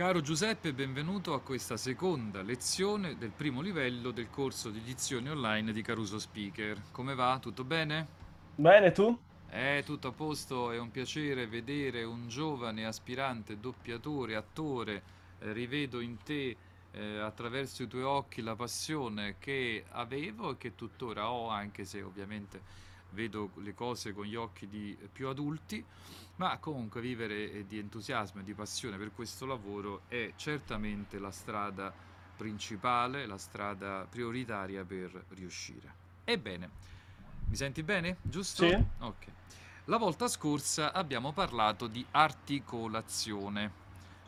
Caro Giuseppe, benvenuto a questa seconda lezione del primo livello del corso di dizione online di Caruso Speaker. Come va? Tutto bene? Bene, tu? Eh, tutto a posto, è un piacere vedere un giovane aspirante doppiatore, attore. Eh, rivedo in te eh, attraverso i tuoi occhi la passione che avevo e che tuttora ho, anche se ovviamente vedo le cose con gli occhi di più adulti, ma comunque vivere di entusiasmo e di passione per questo lavoro è certamente la strada principale, la strada prioritaria per riuscire. Ebbene, mi senti bene? Giusto? Sì. Ok. La volta scorsa abbiamo parlato di articolazione.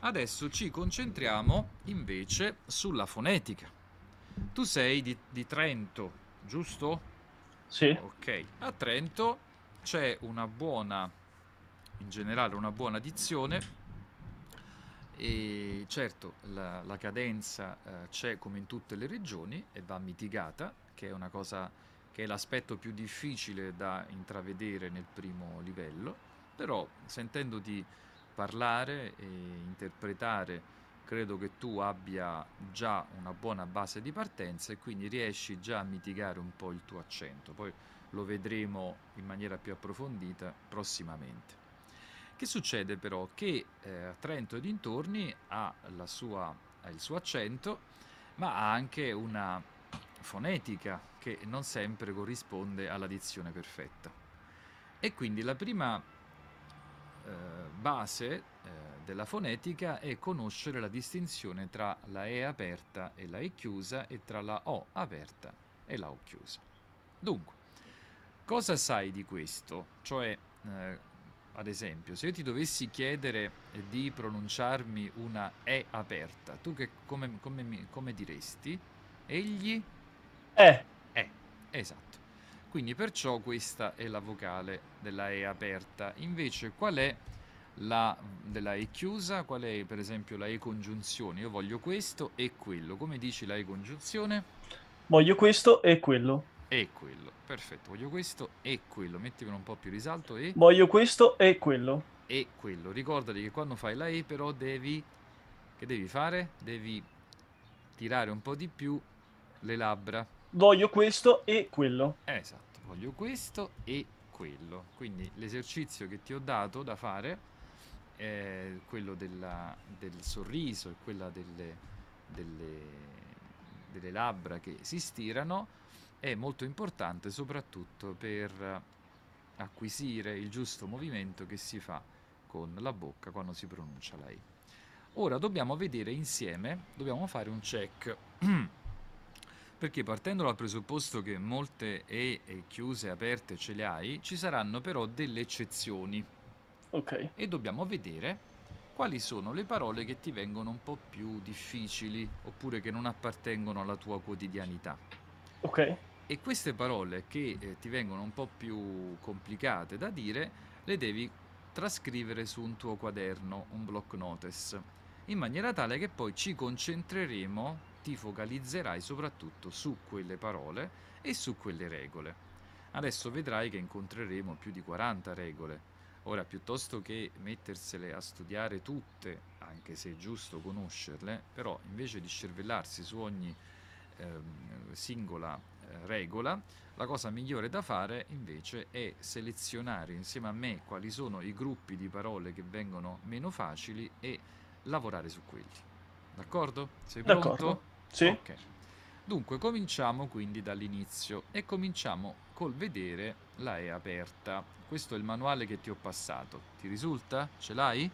Adesso ci concentriamo invece sulla fonetica. Tu sei di, di Trento, giusto? Sì. Ok, a Trento c'è una buona, in generale una buona dizione e certo la, la cadenza eh, c'è come in tutte le regioni e va mitigata, che è una cosa che è l'aspetto più difficile da intravedere nel primo livello, però sentendoti parlare e interpretare credo che tu abbia già una buona base di partenza e quindi riesci già a mitigare un po' il tuo accento. Poi lo vedremo in maniera più approfondita prossimamente. Che succede però? Che eh, Trento e dintorni ha, sua, ha il suo accento, ma ha anche una fonetica che non sempre corrisponde alla dizione perfetta. E quindi la prima eh, base eh, della fonetica è conoscere la distinzione tra la E aperta e la E chiusa e tra la O aperta e la O chiusa. Dunque, cosa sai di questo? Cioè, eh, ad esempio, se io ti dovessi chiedere di pronunciarmi una E aperta, tu che, come, come, mi- come diresti? Egli? Eh, è, esatto. Quindi perciò questa è la vocale della E aperta. Invece qual è la della E chiusa? Qual è per esempio la E congiunzione? Io voglio questo e quello. Come dici la E congiunzione? voglio questo e quello. E quello. Perfetto, voglio questo e quello. Mettimelo un po' più risalto e Voglio questo e quello. e quello. Ricordati che quando fai la E però devi che devi fare? Devi tirare un po' di più le labbra. Voglio questo e quello. Esatto, voglio questo e quello. Quindi l'esercizio che ti ho dato da fare è quello della- del sorriso e quella delle, delle- delle labbra che si stirano è molto importante soprattutto per acquisire il giusto movimento che si fa con la bocca quando si pronuncia la E. Ora dobbiamo vedere insieme, dobbiamo fare un check. Perché partendo dal presupposto che molte E e chiuse e aperte ce le hai, ci saranno però delle eccezioni Ok. e dobbiamo vedere quali sono le parole che ti vengono un po' più difficili oppure che non appartengono alla tua quotidianità. Ok. E queste parole che eh, ti vengono un po' più complicate da dire, le devi trascrivere su un tuo quaderno, un block notice, in maniera tale che poi ci concentreremo, ti focalizzerai soprattutto su quelle parole e su quelle regole. Adesso vedrai che incontreremo più di 40 regole. Ora, piuttosto che mettersele a studiare tutte, anche se è giusto conoscerle, però invece di scervellarsi su ogni ehm, singola eh, regola, la cosa migliore da fare invece è selezionare insieme a me quali sono i gruppi di parole che vengono meno facili e lavorare su quelli. D'accordo? Sei pronto? D'accordo. Sì. Ok. Dunque, cominciamo quindi dall'inizio e cominciamo col vedere la E aperta. Questo è il manuale che ti ho passato. Ti risulta? Ce l'hai?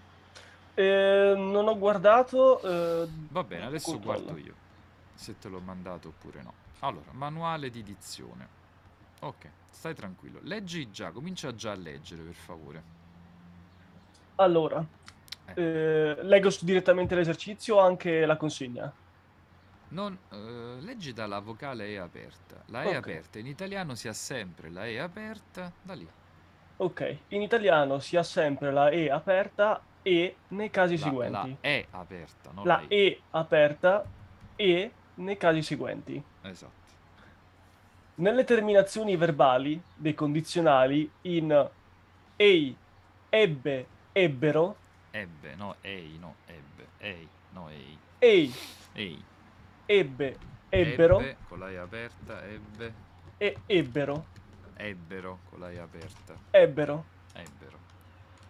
Eh, non ho guardato. eh, Va bene, adesso controllo. guardo io se te l'ho mandato oppure no. Allora, manuale di dizione. Ok, stai tranquillo. Leggi già, comincia già a leggere per favore. Allora, Eh. Eh, leggo direttamente l'esercizio o anche la consegna? Non, eh, leggi dalla vocale E aperta. La E Ok. aperta in italiano si ha sempre la E aperta da lì. Ok, in italiano si ha sempre la E aperta e nei casi La, seguenti. la E aperta, non La la I. E aperta e nei casi seguenti. Esatto. Nelle terminazioni verbali dei condizionali in ei, ebbe, ebbero, Ebbe, no, ei, no, ebbe. Ei, no, ei. ei, Ei. ebbe, ebbero Ebbe, con la E aperta, ebbe. e ebbero, Ebbero, con la E aperta. ebbero. Ebbero.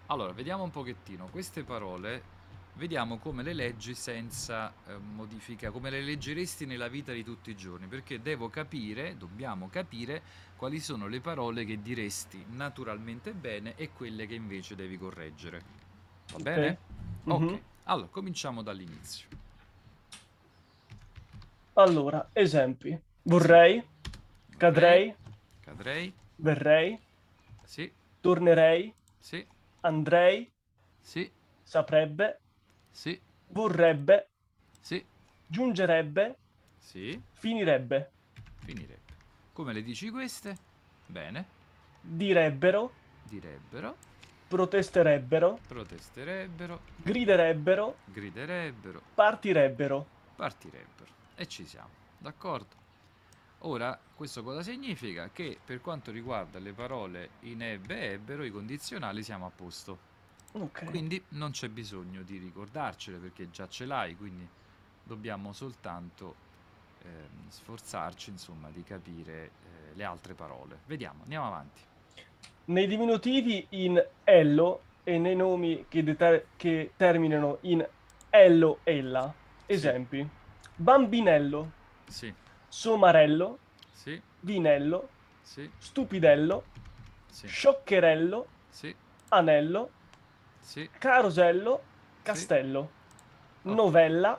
Allora, vediamo un pochettino. Queste parole, vediamo come le leggi senza eh, modifica, come le leggeresti nella vita di tutti i giorni, perché devo capire, dobbiamo capire quali sono le parole che diresti naturalmente bene e quelle che invece devi correggere. Va bene? Ok. Mhm. Allora, cominciamo dall'inizio. Allora, esempi. Vorrei, cadrei, Cadrei. verrei, Sì, tornerei, sì, andrei, sì, saprebbe, sì, vorrebbe, sì, giungerebbe, sì. finirebbe, Finirebbe. Come le dici queste? Bene. direbbero, Direbbero. protesterebbero, protesterebbero, griderebbero, griderebbero, partirebbero. partirebbero. E ci siamo, d'accordo? Ora, questo cosa significa? Che per quanto riguarda le parole in ebbe e ebbero, i condizionali siamo a posto. Ok. Quindi non c'è bisogno di ricordarcele perché già ce l'hai, quindi dobbiamo soltanto ehm, sforzarci, insomma, di capire eh, le altre parole. Vediamo, andiamo avanti. Nei diminutivi in ello e nei nomi che, deter- che terminano in ello, ella. Esempi. Bambinello, Sì, somarello, sì, vinello, sì, stupidello, sì, scioccherello, sì, anello, sì. carosello, castello, Ok. novella,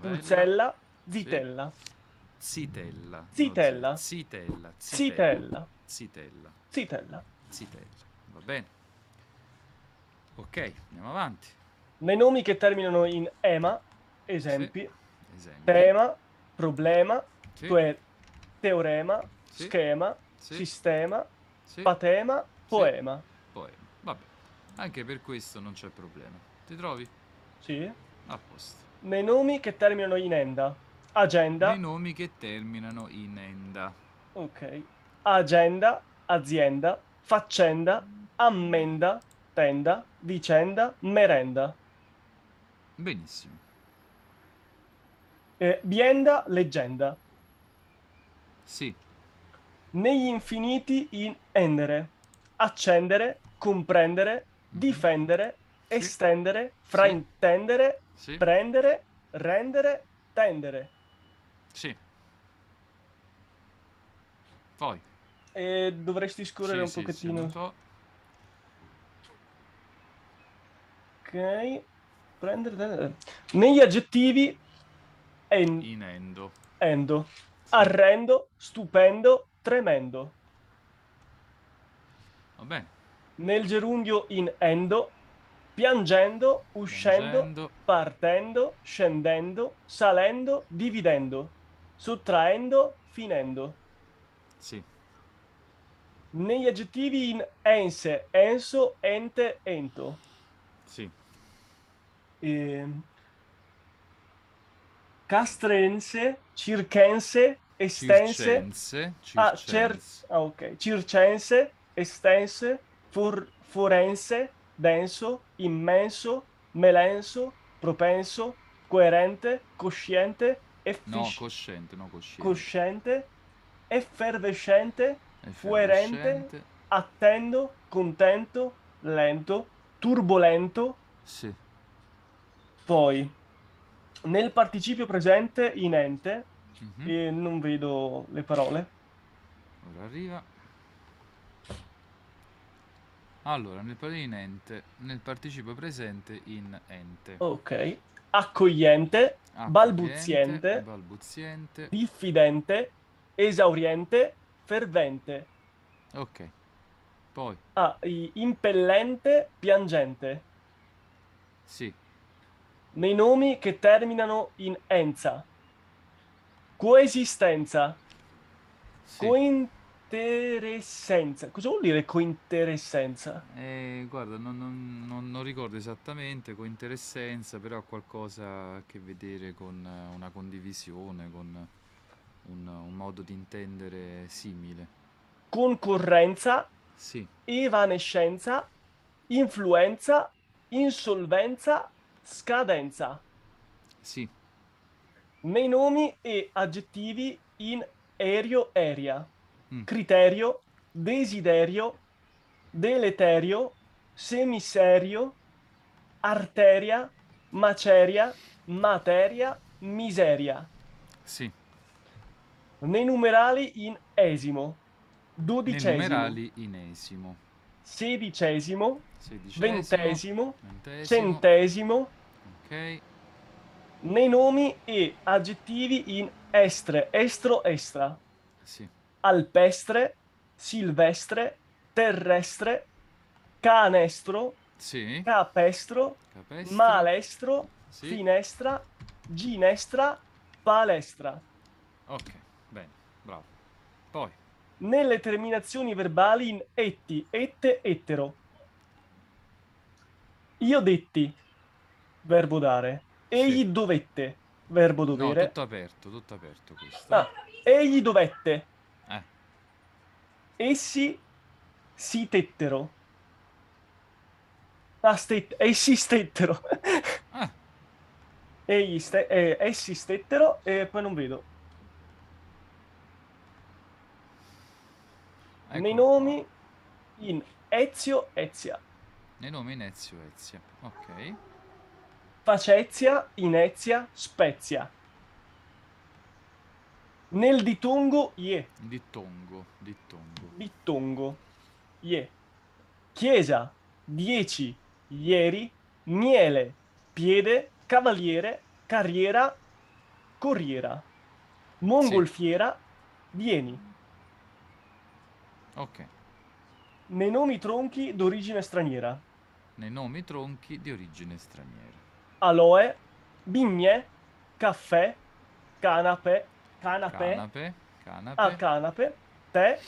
Novella. pulzella, zitella, Zitella. Zitella. Zitella. zitella, Zitella. zitella. Zitella. Va bene. Ok, andiamo avanti. Nei nomi che terminano in ema, esempi, Esempio. tema, problema, Sì, tue- teorema, Sì. schema, sì, sistema, sì, patema, poema. Poema. Anche per questo non c'è problema. Ti trovi? Sì. A posto. Nei nomi che terminano in enda, agenda, I nomi che terminano in enda. ok, agenda, azienda, faccenda, ammenda, tenda, vicenda, merenda. Benissimo. Eh, bienda, leggenda. Sì, Negli infiniti in endere, accendere, comprendere, difendere, Sì. estendere, fraintendere, sì, prendere, rendere, tendere. sì. Poi. E dovresti scorrere Sì, un pochettino. Ok. Prendere, tendere. Negli aggettivi en- In endo. endo, arrendo, stupendo, tremendo. Va bene. Nel gerundio in endo, piangendo, uscendo, Piangendo. partendo, scendendo, salendo, dividendo, sottraendo, finendo. Sì. Negli aggettivi in ense, enso, ente, ento. Sì. Ehm, castrense, circense, estense, Circense. ah, cer- Circense. ah, ok, circense, estense, for- forense, denso, immenso, melenso, propenso, coerente, cosciente, No, effic- cosciente, no cosciente. cosciente, effervescente, Effervescente. attendo, contento, lento, turbolento, Sì. poi nel participio presente in ente, Mhm. e non vedo le parole, Ora arriva. Allora, nel parole in ente, nel participio presente in ente. ok, accogliente, Accogliente, balbuziente, balbuziente. diffidente, esauriente, fervente, Ok. Poi, ah, i- impellente, piangente, sì. nei nomi che terminano in enza. Coesistenza, Sì. Cointeressenza. Cosa vuol dire cointeressenza? Eh, guarda, non, non- non- non ricordo esattamente con interessenza, però ha qualcosa a che vedere con eh, una condivisione, con un, un modo di intendere simile. Concorrenza, Sì, evanescenza, influenza, insolvenza, scadenza. sì, Nei nomi e aggettivi in aereo aerea. Mm. Criterio, desiderio, deleterio, semiserio, arteria, maceria, materia, miseria. sì. Nei numerali in esimo, Nei dodicesimo, numerali inesimo, sedicesimo, sedicesimo, ventesimo, ventesimo, centesimo, ok, nei nomi e aggettivi in estre, estro, estra, sì, alpestre, silvestre, terrestre, canestro, sì, capestro, capestro, malestro, sì, finestra, ginestra, palestra. ok, bene, bravo. Poi, Nelle terminazioni verbali in etti, ette, ettero. Io detti, verbo dare. Egli dovette, verbo no, dovere. tutto aperto, tutto aperto questo. Ah, egli dovette. Essi si tettero. Ah, stet- essi stettero. ah, Egli ste- eh, essi stettero e poi non vedo. ecco Nei nomi in Ezio, Ezia. Nei nomi Inezio, Ezia, ok, Facezia, Inezia, Spezia. Nel ditongo, ie. dittongo, dittongo, Dittongo, ie. Chiesa, dieci, ieri, miele, piede, cavaliere, carriera, corriera. Mongolfiera, vieni. ok. Nei nomi tronchi d'origine straniera. Nei nomi tronchi di origine straniera. Aloe, bigne, caffè, canape, canape, Canape, canape, ah, canape, tè,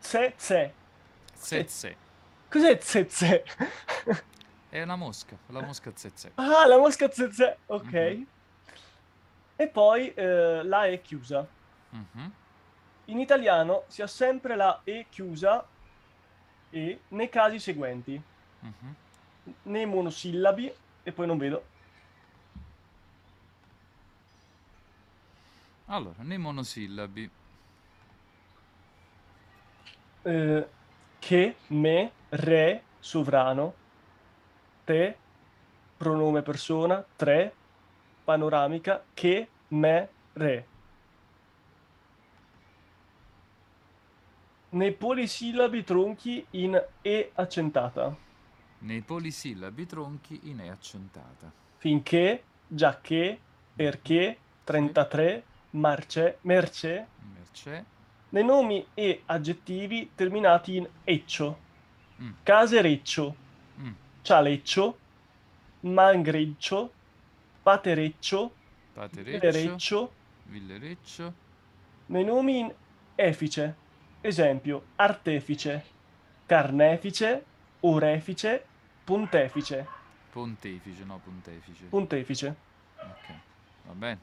tse, tse. zezze. Cos'è tse? È una mosca, la mosca zezze. ah, la mosca tse. Ok. Mhm. E poi eh, la E chiusa. Mhm, In italiano si ha sempre la E chiusa E nei casi seguenti. mhm. Nei monosillabi, e poi non vedo, Allora, nei monosillabi. eh, che, me, re, sovrano, te, pronome persona, tre, panoramica, che, me, re. Nei polisillabi tronchi in E accentata, Nei polisillabi tronchi in E accentata. finché, giacché, perché, 33, marce, merce, Mercè. nei nomi e aggettivi terminati in eccio, Mm, casereccio, mm. cialeccio, mangreccio, patereccio, Patereccio. villereccio, Villereccio. nei nomi in efice, esempio artefice, carnefice, orefice, pontefice, Pontefice, no, pontefice. pontefice. Ok, va bene.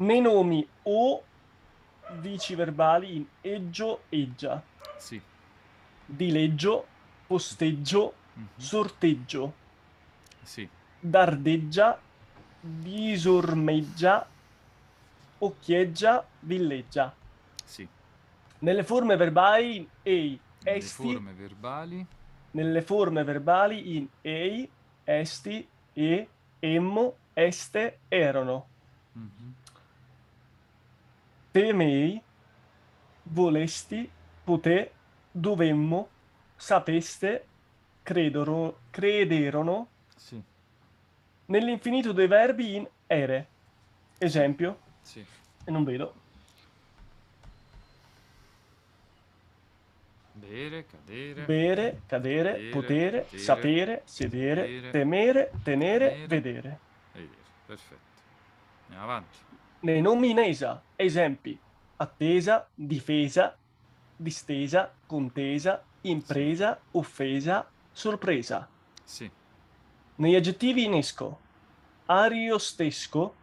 Nei nomi o vici verbali in eggio, eggia, Sì. dileggio, posteggio, mhm, sorteggio, Sì. dardeggia, disormeggia, occhieggia, villeggia. Sì. Nelle forme verbali in ei, Nelle esti, forme verbali. nelle forme verbali in ei, esti, e, emmo, este, erano. mhm, Temei, volesti, poté, dovemmo, sapeste, credoro, crederono, Sì. nell'infinito dei verbi in ere. Esempio, Sì. e non vedo. Bere, cadere. bere, cadere, Vedere, potere, potere, sapere, sedere, temere, tenere, tenere. vedere. Vedere, perfetto. Andiamo avanti. Nei nomi in esa, esempi, attesa, difesa, distesa, contesa, impresa, offesa, sorpresa. Sì, Negli aggettivi in esco, ariostesco,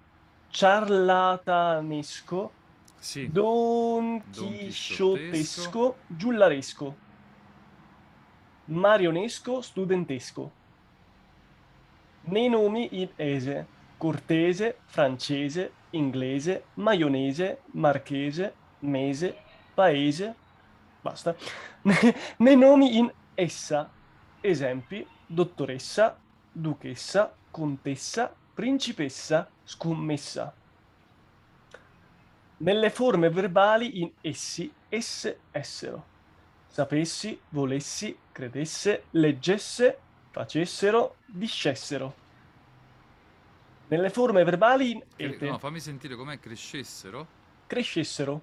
ciarlatanesco, sì, Don chisciottesco, giullaresco, marionesco, studentesco. Nei nomi in ese, cortese, francese, inglese, maionese, marchese, mese, paese, basta. Nei nomi in essa, esempi, dottoressa, duchessa, contessa, principessa, scommessa. Nelle forme verbali in essi, esse, essero. Sapessi, volessi, credesse, leggesse, facessero, discessero. Nelle forme verbali Cre- no, fammi sentire com'è crescessero. crescessero.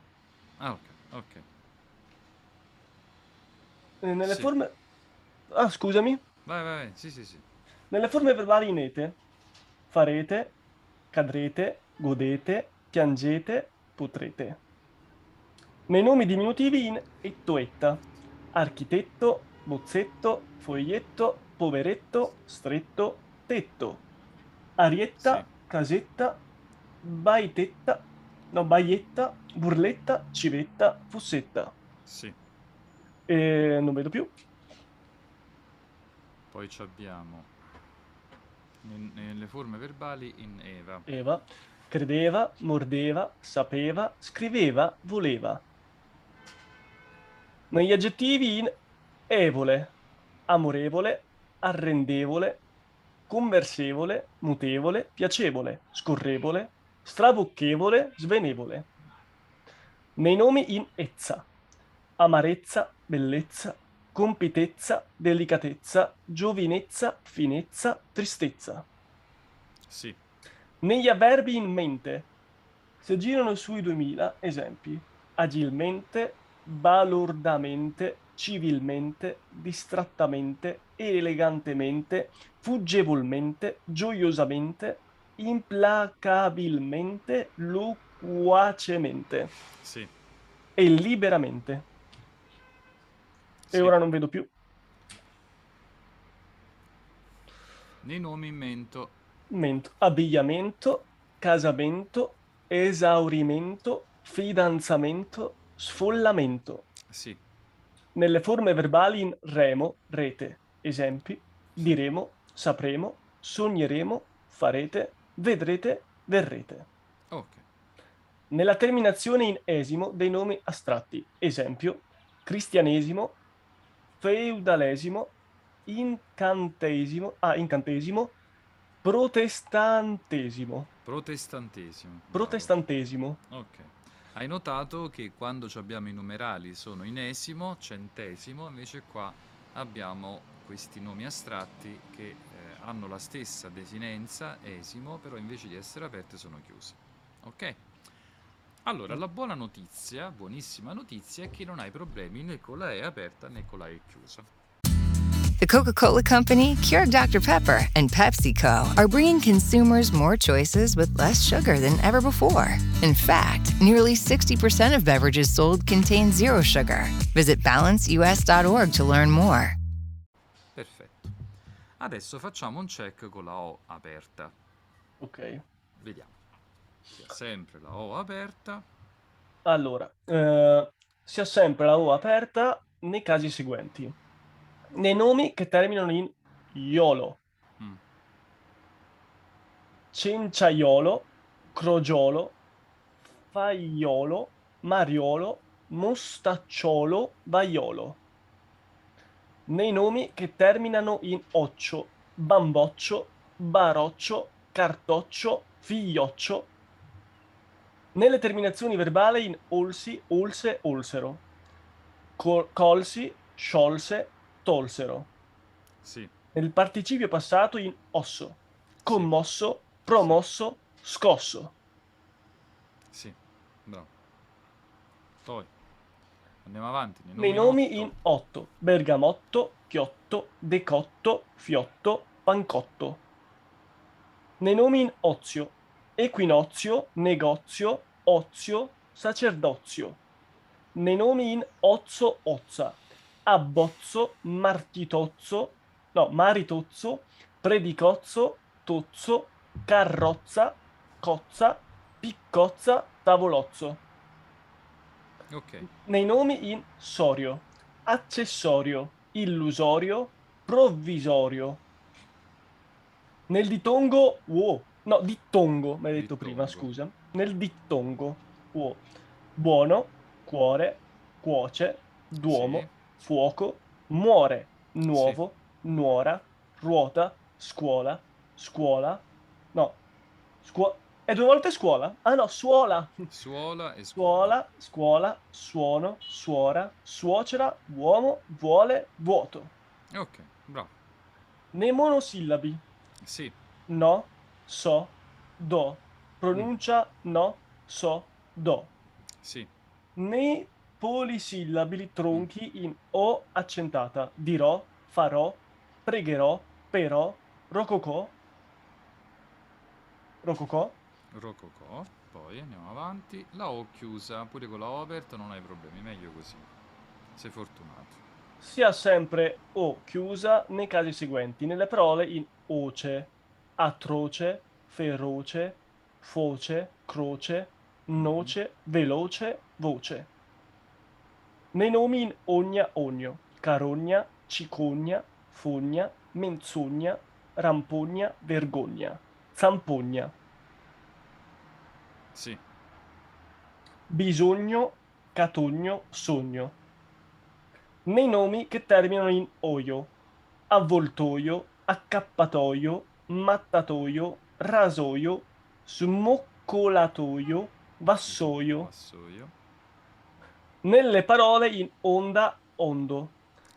Ah, ok, ok. Eh, Nelle Sì. forme... Ah, scusami. Vai, vai, vai. Sì, sì, sì. Nelle forme verbali in ete, farete, cadrete, godete, piangete, potrete. Nei nomi diminutivi in ettoetta, architetto, bozzetto, foglietto, poveretto, stretto, tetto, arietta, Sì. casetta, baitetta, no, baietta, burletta, civetta, fossetta. Sì. E non vedo più. Poi ci abbiamo ne- nelle forme verbali in Eva. Eva credeva, mordeva, sapeva, scriveva, voleva. Negli aggettivi in evole, amorevole, arrendevole, conversevole, mutevole, piacevole, scorrevole, strabocchevole, svenevole. Nei nomi in ezza, amarezza, bellezza, compitezza, delicatezza, giovinezza, finezza, tristezza. Sì, Negli avverbi in mente si aggirano sui 2000 esempi. Agilmente, balordamente, civilmente, distrattamente, elegantemente, fuggevolmente, gioiosamente, implacabilmente, loquacemente sì. e liberamente. sì. E ora non vedo più. Nei nomi mento. Mento, abbigliamento, casamento, esaurimento, fidanzamento, sfollamento. Sì, Nelle forme verbali in remo, rete, esempi, diremo, sapremo, sogneremo, farete, vedrete, verrete. ok. Nella terminazione in esimo dei nomi astratti, esempio, cristianesimo, feudalesimo, incantesimo, ah, incantesimo, protestantesimo, Protestantesimo. protestantesimo. Ok. Hai notato che quando abbiamo i numerali sono inesimo, centesimo, invece qua abbiamo questi nomi astratti che eh, hanno la stessa desinenza, esimo, però invece di essere aperte sono chiuse. Ok? Allora, la buona notizia, buonissima notizia, è che non hai problemi né con la E aperta né con la E chiusa. The Coca Cola Company, Keurig Dr. Pepper, and PepsiCo are bringing consumers more choices with less sugar than ever before. In fact, nearly 60% of beverages sold contain zero sugar. Visit balanceus.org to learn more. Adesso facciamo un check con la O aperta. Ok. Vediamo. Sia sempre la O aperta. Allora, eh, si ha sempre la O aperta nei casi seguenti. Nei nomi che terminano in iolo, Mm. cenciaiolo, crogiolo, faiolo, mariolo, mostacciolo, vaiolo. Nei nomi che terminano in occio, bamboccio, baroccio, cartoccio, figlioccio. Nelle terminazioni verbali in olsi, olse, olsero. Col- colsi, sciolse, tolsero. Sì, Nel participio passato in osso, commosso, promosso, scosso. sì, bravo. Poi, Andiamo avanti. Nei nomi in otto. Bergamotto, chiotto, decotto, fiotto, pancotto. Nei nomi in ozio. Equinozio, negozio, ozio, sacerdozio. Nei nomi in ozzo, ozza. Abbozzo, martitozzo, no, maritozzo, predicozzo, tozzo, carrozza, cozza, piccozza, tavolozzo. Ok. Nei nomi in sorio, accessorio, illusorio, provvisorio. Nel ditongo uo, no, dittongo, mi hai detto prima, scusa. Nel dittongo uo. Buono, cuore, cuoce, duomo, Sì. fuoco, muore, nuovo, nuora, ruota, scuola, scuola, no, scuola, è due volte scuola? Ah no, suola, Suola e scuola. Scuola, scuola, suono, suora, suocera, uomo, vuole, vuoto. Ok, bravo. Nei monosillabi, Sì, no, so, do. Pronuncia no, so, do. sì, Nei polisillabi tronchi in o accentata, dirò, farò, pregherò, però, rococò, rococò, rococò. Poi andiamo avanti. La O chiusa, pure con la O aperta non hai problemi, meglio così. Sei fortunato. sia sempre o chiusa nei casi seguenti, nelle parole in oce, atroce, feroce, foce, croce, noce, veloce, voce. Nei nomi in ogna, ogno, carogna, cicogna, fogna, menzogna, rampogna, vergogna, zampogna, Sì, bisogno, catogno, sogno. Nei nomi che terminano in oio, avvoltoio, accappatoio, mattatoio, rasoio, smoccolatoio, vassoio. vassoio. Nelle parole in onda, ondo,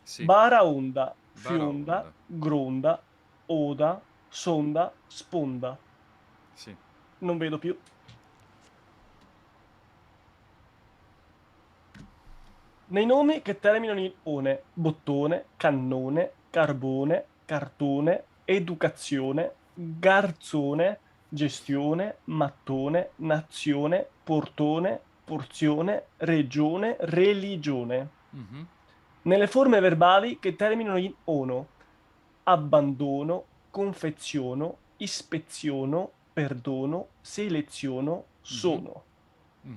Sì, bara onda, Bara fionda, onda. gronda, oda, sonda, sponda. sì. Non vedo più. Nei nomi che terminano in one, bottone, cannone, carbone, cartone, educazione, garzone, gestione, mattone, nazione, portone, porzione, regione, religione. Mhm. Nelle forme verbali che terminano in ono, abbandono, confeziono, ispeziono, perdono, seleziono, sono. Mm.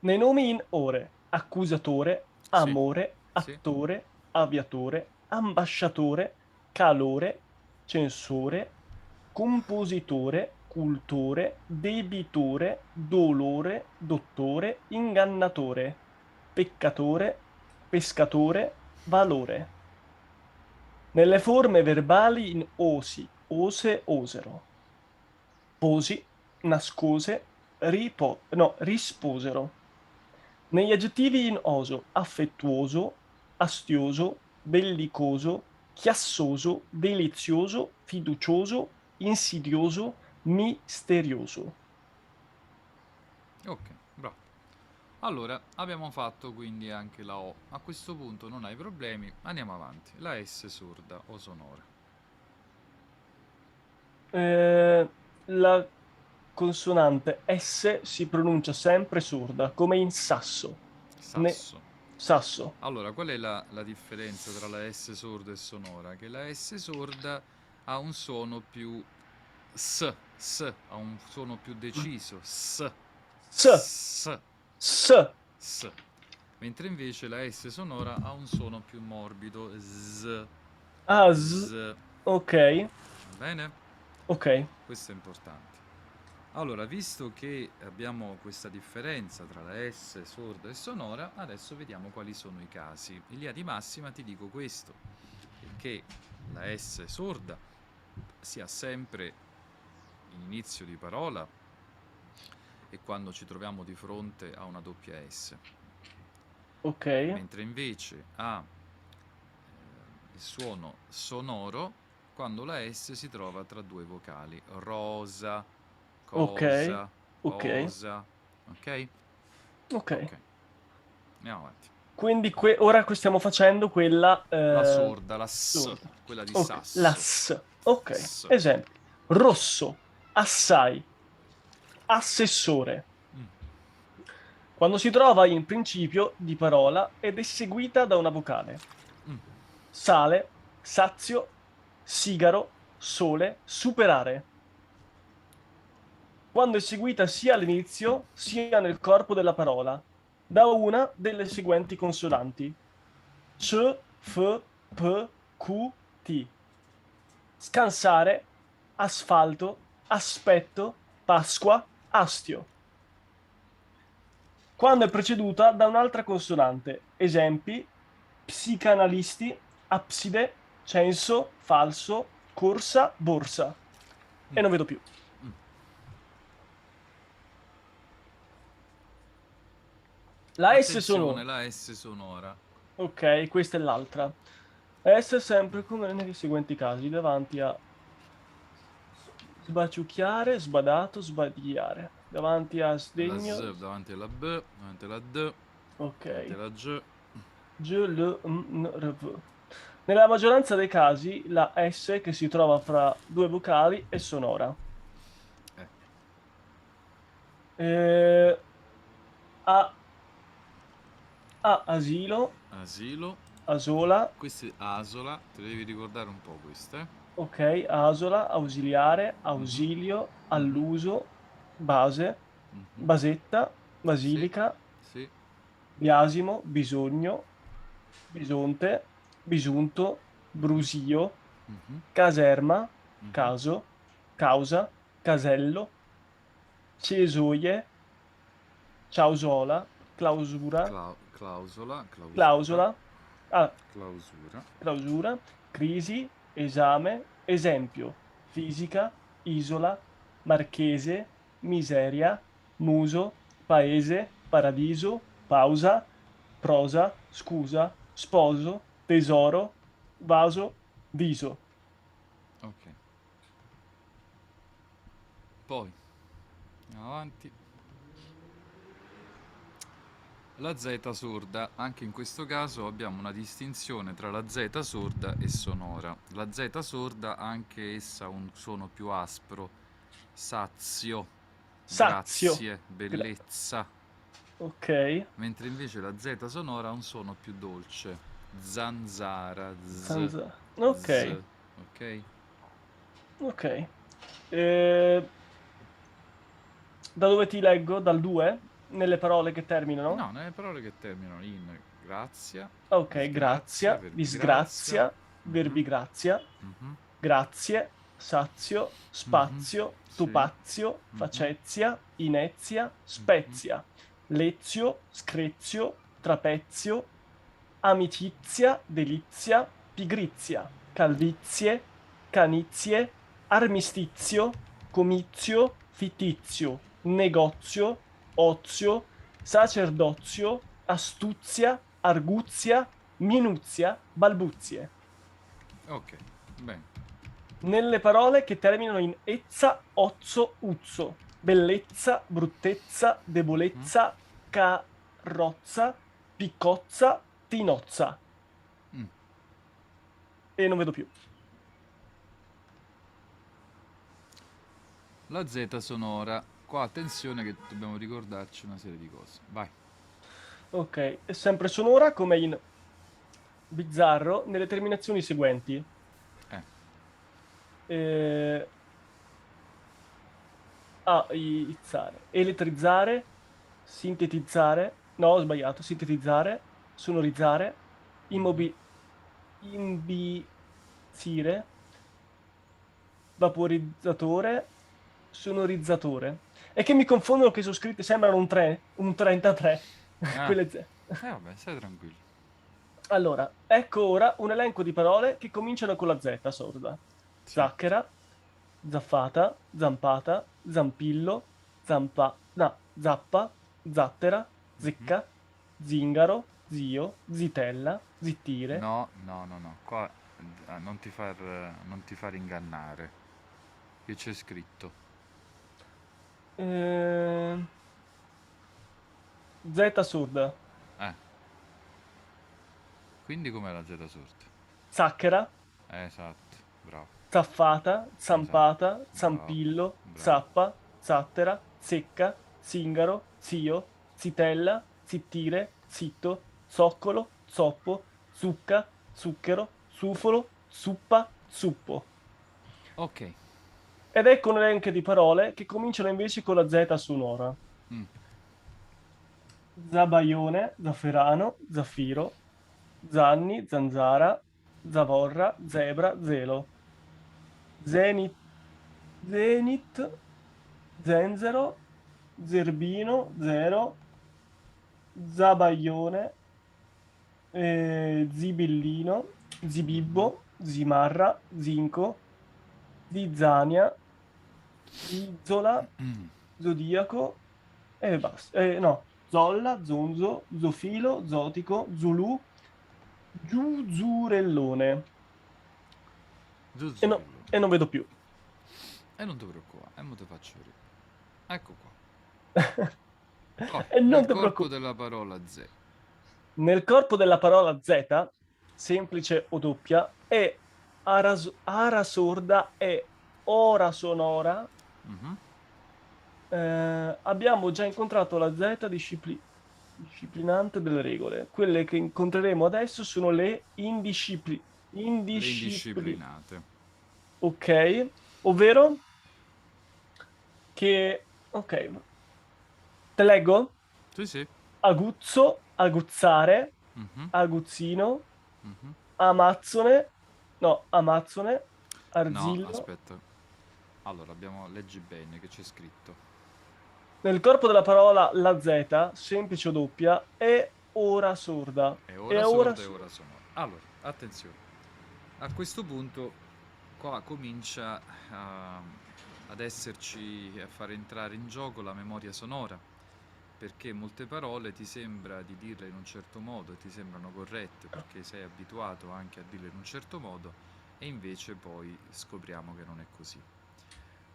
Nei nomi in ore, accusatore, amore, Sì. attore, aviatore, ambasciatore, calore, censore, compositore, cultore, debitore, dolore, dottore, ingannatore, peccatore, pescatore, valore. Nelle forme verbali in osi, ose, osero. Posi, nascose, ripo- no, risposero. Negli aggettivi in oso, affettuoso, astioso, bellicoso, chiassoso, delizioso, fiducioso, insidioso, misterioso. Ok, bravo. Allora, abbiamo fatto quindi anche la O. A questo punto non hai problemi, andiamo avanti. La S sorda o sonora. Eh, la consonante S si pronuncia sempre sorda, come in sasso. Ne- Sasso. Sasso. Allora, qual è la, la differenza tra la S sorda e sonora? Che la S sorda ha un suono più S, S, ha un suono più deciso, S, S, S, S. S. Mentre invece la S sonora ha un suono più morbido, Z, Ah, z. Z. Ok, Va bene? ok. Questo è importante. Allora, visto che abbiamo questa differenza tra la S sorda e sonora, adesso vediamo quali sono i casi. In linea di massima ti dico questo, che la S sorda sia sempre in inizio di parola e quando ci troviamo di fronte a una doppia S, Ok, mentre invece ha eh, il suono sonoro quando la S si trova tra due vocali, rosa, cosa, ok. cosa, ok? ok. Ok. Andiamo avanti. Quindi que- ora stiamo facendo quella... eh, La sorda, la S, sorda. quella di ok, sasso. La S. Ok, S. esempio. Rosso, assai, assessore. Mm. Quando si trova in principio di parola ed è seguita da una vocale. Mm. Sale, sazio, sigaro, sole, superare. Quando è seguita sia all'inizio sia nel corpo della parola, da una delle seguenti consonanti. C, F, P, Q, T. Scansare, asfalto, aspetto, Pasqua, astio. Quando è preceduta da un'altra consonante. Esempi: psicanalisti, abside, censo, falso, corsa, borsa. E non vedo più. La S Attenzione, sono. la S sonora. Ok, questa è l'altra. S sempre come nei seguenti casi, davanti a sbaciucchiare, sbadato, sbadigliare. Davanti a La sdegno. Z davanti alla B, davanti alla D, davanti Ok. alla G. G, L, M, R, V. Nella maggioranza dei casi la S che si trova fra due vocali è sonora. Eh. Eh, A, A asilo, Asilo. asola, Queste asola, te le devi ricordare un po' queste. ok, asola, ausiliare, ausilio, alluso, base, Mhm. basetta, basilica, Sì. biasimo, bisogno, bisonte, bisunto, brusio, Mhm. caserma, Mhm. caso, causa, casello, cesoie, ciausola, clausura, Clau- clausola, clausura. clausola, ah, Clausura. clausura, crisi, esame, esempio, fisica, isola, marchese, miseria, muso, paese, paradiso, pausa, prosa, scusa, sposo, tesoro, vaso, viso. Ok. Poi andiamo avanti. La Z sorda, anche in questo caso abbiamo una distinzione tra la Z sorda e sonora. La Z sorda ha anche essa un suono più aspro, sazio, Sazio. grazie, bellezza, Ok. mentre invece la Z sonora ha un suono più dolce, zanzara, z, Zanza- Ok, z, ok? ok. Eh, da dove ti leggo? Dal 2? Nelle parole che terminano? No, nelle parole che terminano in grazia, Ok, disgrazia, grazia, disgrazia, grazia. verbi Mhm. grazia, mhm, grazie, sazio, spazio, Mhm, sì. tupazio, Mhm. facezia, inezia, spezia, lezio, screzio, trapezio, amicizia, delizia, pigrizia, calvizie, canizie, armistizio, comizio, fittizio, negozio, ozio, sacerdozio, astuzia, arguzia, minuzia, balbuzie. ok, bene. Nelle parole che terminano in ezza, ozzo, uzzo, bellezza, bruttezza, debolezza, carrozza, piccozza, tinozza. Mm. E non vedo più. La Z sonora, qua attenzione che dobbiamo ricordarci una serie di cose. Vai. Ok, è sempre sonora come in bizzarro nelle terminazioni seguenti. Eh. Eh, ah, izzare. Elettrizzare, sintetizzare, no, ho sbagliato, sintetizzare, sonorizzare, immobi... imbizire, vaporizzatore, sonorizzatore. E che mi confondono che sono scritte, sembrano un 3, un 33. Ah. Quelle Z. Eh vabbè, stai tranquillo. Allora, ecco ora un elenco di parole che cominciano con la Z sorda. Sì. Zacchera, zaffata, zampata, zampillo, zampa, no, zappa, zattera, zecca, zingaro, zio, zitella, zittire. No, no, no, no. Qua eh, non ti far, non ti far ingannare. Che c'è scritto. Ehm, Z sorda. Eh, Quindi com'è la Z sorda? zacchera, Eh, esatto, bravo. zaffata, zampata, Esatto. zampillo, Bravo. zappa, zattera, secca, zingaro, zio, zitella, zittire, zitto, zoccolo, zoppo, zucca, zucchero, sufolo, zuppa, zuppo. Ok. Ed ecco un elenco di parole che cominciano invece con la Z sonora. Mm. Zabaione, zafferano, zaffiro, zanni, zanzara, zavorra, zebra, zelo. Zenit, zenit, zenzero, zerbino, zero, zabaione, eh, zibillino, zibibbo, zimarra, zinco, zizzania, Izzola, Mm. Zodiaco e basta. Eh, no, Zolla, Zonzo, Zofilo, Zotico, Zulu, Giuzurellone. E, no- e non vedo più. E non ti preoccupare, e mo te faccio vedere. Ecco qua. Oh, E non nel ti corpo della parola Z. Nel corpo della parola Z, semplice o doppia, è aras- ara sorda e ora sonora. Eh, abbiamo già incontrato la Z discipli- disciplinante delle regole. Quelle che incontreremo adesso sono le indiscipli- Le indiscipli- indisciplinate. Ok, ovvero che... Ok, te leggo? Sì, sì. Aguzzo, aguzzare, Mhm, aguzzino, mhm. amazzone, no, amazzone, No, arzillo. aspetta. Allora, abbiamo... Leggi bene che c'è scritto. Nel corpo della parola la Z, semplice o doppia, è ora sorda. E ora E sorda ora e ora sonora. Allora, attenzione. A questo punto qua comincia a- ad esserci, a far entrare in gioco la memoria sonora, perché molte parole ti sembra di dirle in un certo modo e ti sembrano corrette perché sei abituato anche a dirle in un certo modo e invece poi scopriamo che non è così.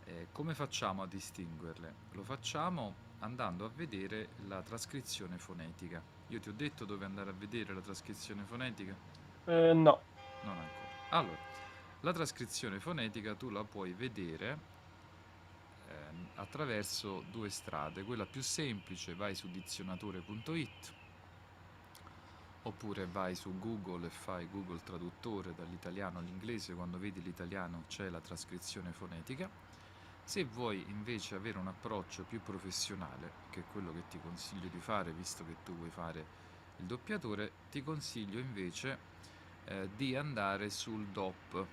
Eh, come facciamo a distinguerle? Lo facciamo andando a vedere la trascrizione fonetica. Io ti ho detto dove andare a vedere la trascrizione fonetica? Eh, no. Non ancora. Allora, la trascrizione fonetica tu la puoi vedere ehm, attraverso due strade. Quella più semplice vai su dizionatore.it oppure vai su Google e fai Google Traduttore dall'italiano all'inglese, quando vedi l'italiano c'è la trascrizione fonetica. Se vuoi invece avere un approccio più professionale, che è quello che ti consiglio di fare, visto che tu vuoi fare il doppiatore, ti consiglio invece eh, di andare sul DOP,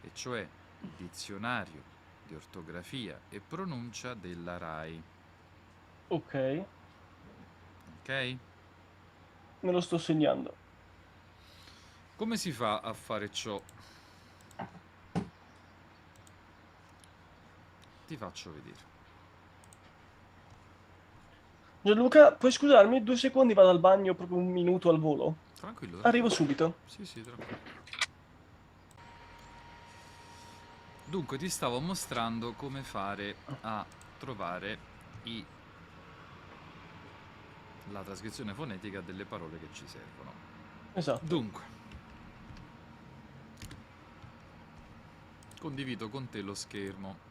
e cioè il dizionario di ortografia e pronuncia della RAI. Ok, Ok? me lo sto segnando. Come si fa a fare ciò? Ti faccio vedere. Gianluca, puoi scusarmi? Due secondi vado al bagno, proprio un minuto al volo. Tranquillo. Arrivo tranquillo. subito. Sì, sì, tranquillo. Dunque, ti stavo mostrando come fare a trovare i- la trascrizione fonetica delle parole che ci servono. Esatto. Dunque, condivido con te lo schermo.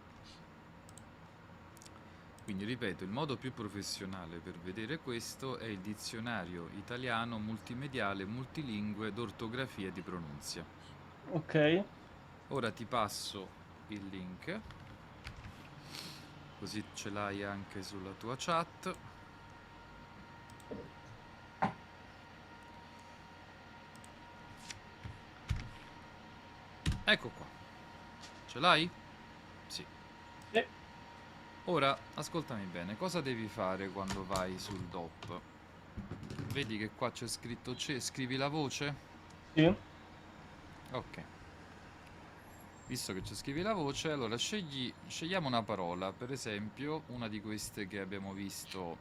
Quindi ripeto, il modo più professionale per vedere questo è il dizionario italiano multimediale multilingue d'ortografia e di pronunzia. Ok, Ora ti passo il link, così ce l'hai anche sulla tua chat. Ecco qua. Ce l'hai? Ora, ascoltami bene, cosa devi fare quando vai sul DOP? Vedi che qua c'è scritto c'è, scrivi la voce? sì. Ok. Visto che ci scrivi la voce, allora scegli, scegliamo una parola, per esempio una di queste che abbiamo visto.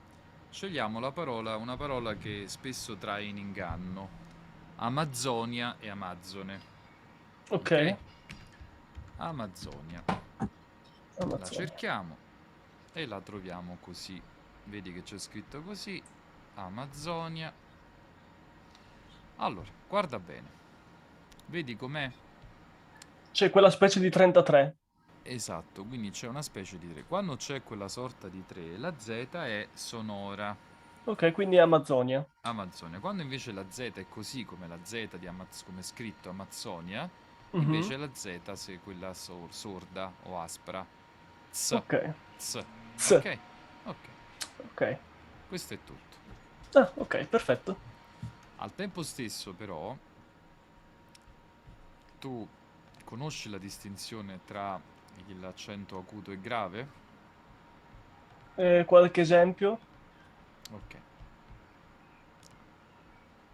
Scegliamo la parola, una parola che spesso trae in inganno. Amazzonia e Amazzone. Ok. Amazonia. La Ammazza. cerchiamo e la troviamo così. Vedi che c'è scritto così. Amazzonia. Allora, guarda bene. Vedi com'è? C'è quella specie di 33. Esatto, quindi c'è una specie di 3. Quando c'è quella sorta di 3, la Z è sonora. Ok, quindi è Amazzonia. Amazzonia. Quando invece la Z è così come la Z di Amaz- come è scritto Amazzonia, Mhm. invece la Z se quella sor- sorda o aspra. Z. Ok, Z. Ok. Ok. ok. Questo è tutto. Ah, ok, perfetto. Al tempo stesso, però, tu conosci la distinzione tra l'accento acuto e grave? Eh, qualche esempio? Ok.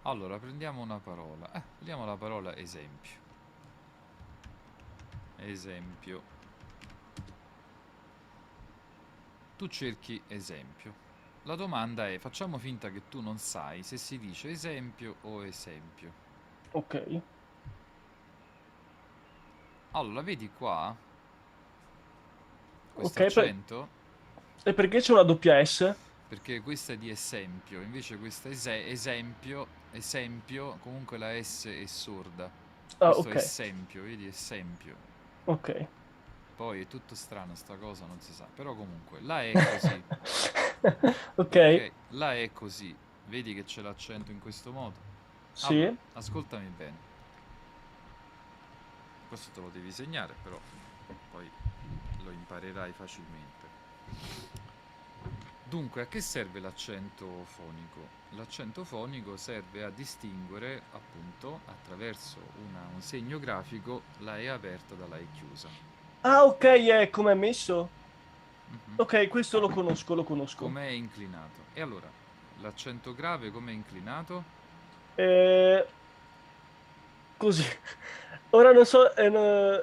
Allora, prendiamo una parola. Eh, prendiamo la parola esempio. Esempio. Tu cerchi esempio. La domanda è, facciamo finta che tu non sai se si dice esempio o esempio. Ok. Allora, vedi qua? Questo Ok, per- accento? E perché c'è una doppia S? Perché questa è di esempio, invece questa è ese- esempio, esempio, comunque la S è sorda. Ah, Questo ok. esempio, vedi, esempio. Ok. Poi è tutto strano sta cosa, non si sa. Però comunque, la è così. ok. ok? La è così. Vedi che c'è l'accento in questo modo? Sì. Allora, ascoltami bene. Questo te lo devi segnare, però poi lo imparerai facilmente. Dunque, a che serve l'accento fonico? L'accento fonico serve a distinguere, appunto, attraverso una- un segno grafico, la E aperta dalla E chiusa. Ah, ok, è come è messo. Mhm. Ok, questo lo conosco, lo conosco. Com'è inclinato? E allora, l'accento grave com'è inclinato? Eh, Così. Ora non so... eh, no-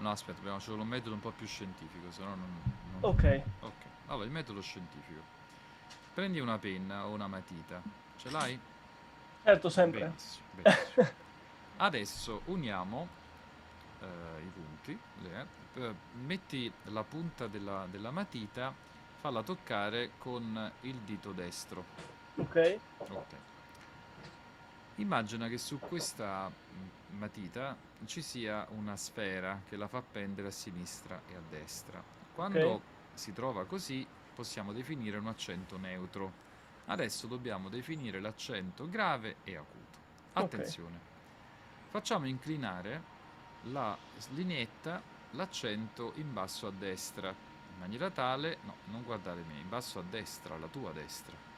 No, aspetta, abbiamo solo un metodo un po' più scientifico, se no non... non- Ok. Ok, allora il metodo scientifico. Prendi una penna o una matita, ce l'hai? Certo, sempre. Benissimo, benissimo. Adesso uniamo eh, i punti, eh, metti la punta della, della matita, falla toccare con il dito destro. Ok. Ok. Immagina che su questa mm, matita ci sia una sfera che la fa pendere a sinistra e a destra. Quando Ok. si trova così possiamo definire un accento neutro. Adesso dobbiamo definire l'accento grave e acuto. Attenzione. Facciamo inclinare la lineetta, l'accento in basso a destra, in maniera tale, no, non guardare me, in basso a destra, alla tua destra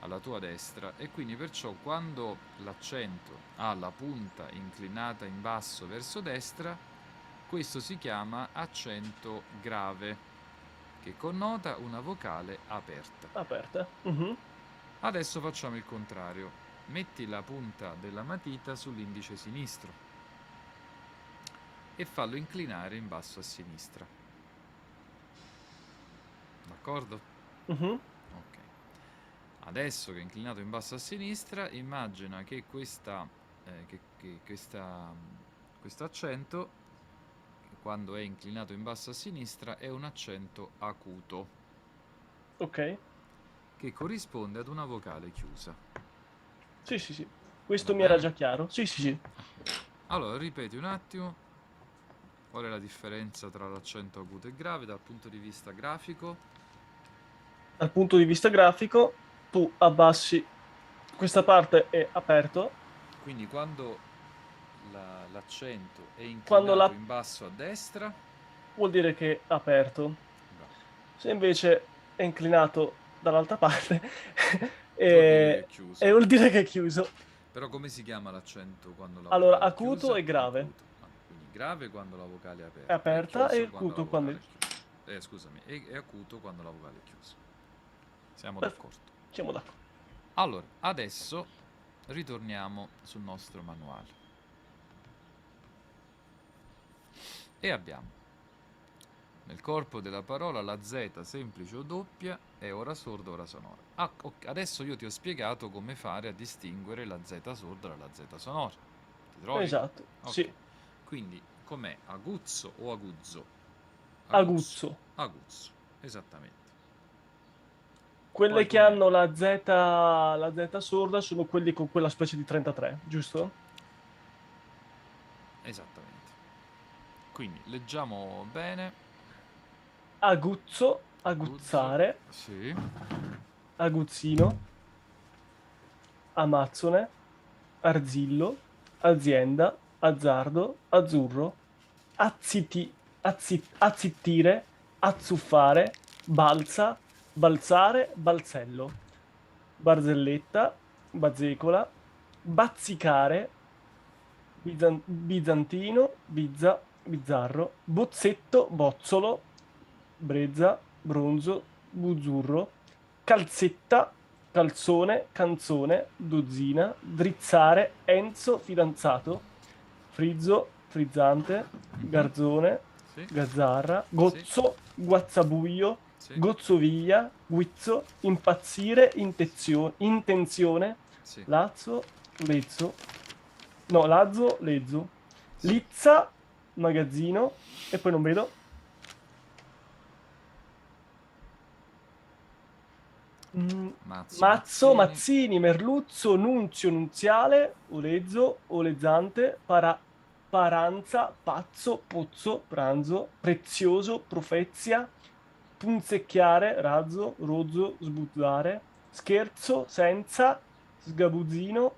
alla tua destra e quindi perciò quando l'accento ha la punta inclinata in basso verso destra, questo si chiama accento grave, che connota una vocale aperta. Aperta. Mhm. Adesso facciamo il contrario. Metti la punta della matita sull'indice sinistro e fallo inclinare in basso a sinistra. D'accordo? Mhm. Ok. Adesso che è inclinato in basso a sinistra, immagina che, questa, eh, che, che questa, questo accento, quando è inclinato in basso a sinistra, è un accento acuto, Ok. che corrisponde ad una vocale chiusa. Sì, sì, sì. Questo Va mi era già chiaro. Sì, sì, sì. Allora, ripeti un attimo. Qual è la differenza tra l'accento acuto e grave dal punto di vista grafico? Dal punto di vista grafico, tu abbassi questa parte è aperto, Quindi quando la- l'accento è inclinato Quando la- in basso a destra, vuol dire che è aperto. bravo. Se invece è inclinato dall'altra parte, Vuol dire che e, è chiuso. e vuol dire che è chiuso. Però come si chiama l'accento quando la Allora, è acuto chiusa? e grave. Acuto. Quindi grave quando la vocale è aperta. È aperta chiuso e acuto quando vocale è. Eh, scusami, è, è acuto quando la vocale è chiusa. Siamo d'accordo. Siamo d'accordo. Allora, adesso ritorniamo sul nostro manuale. E abbiamo nel corpo della parola la Z semplice o doppia è ora sorda, ora sonora. Ah, ok, Adesso io ti ho spiegato come fare a distinguere la Z sorda dalla Z sonora. Ti trovi? Esatto. Ok. Sì. Quindi com'è? Aguzzo o aguzzo? Aguzzo. Aguzzo, esattamente. Quelle Poi che come- hanno la Z, la Z sorda sono quelli con quella specie di 33, giusto? Esattamente. Quindi leggiamo bene. Aguzzo, aguzzare, Sì. aguzzino, amazzone, arzillo, azienda, azzardo, azzurro, azziti, azzi- azzittire, azzuffare, balza, balzare, balzello, barzelletta, bazzecola, bazzicare, bizan- bizantino, bizza, bizzarro, bozzetto, bozzolo, brezza, bronzo, buzzurro, calzetta, calzone, canzone, dozzina, drizzare, Enzo, fidanzato, frizzo, frizzante, garzone, Sì. gazzarra, gozzo, guazzabuio, Sì. gozzoviglia, guizzo, impazzire, intezio- intenzione, sì. lazzo, lezzo, no, lazzo, lezzo, lizza, magazzino, e poi non vedo, Mm, Mazzo, Mazzo, Mazzini. Mazzini, Merluzzo, Nunzio, Nunziale, Olezzo, Olezzante, Para- Paranza, Pazzo, Pozzo, Pranzo, Prezioso, Profezia, Punzecchiare, Razzo, Rozzo, Sbuzzare, Scherzo, Senza, Sgabuzzino,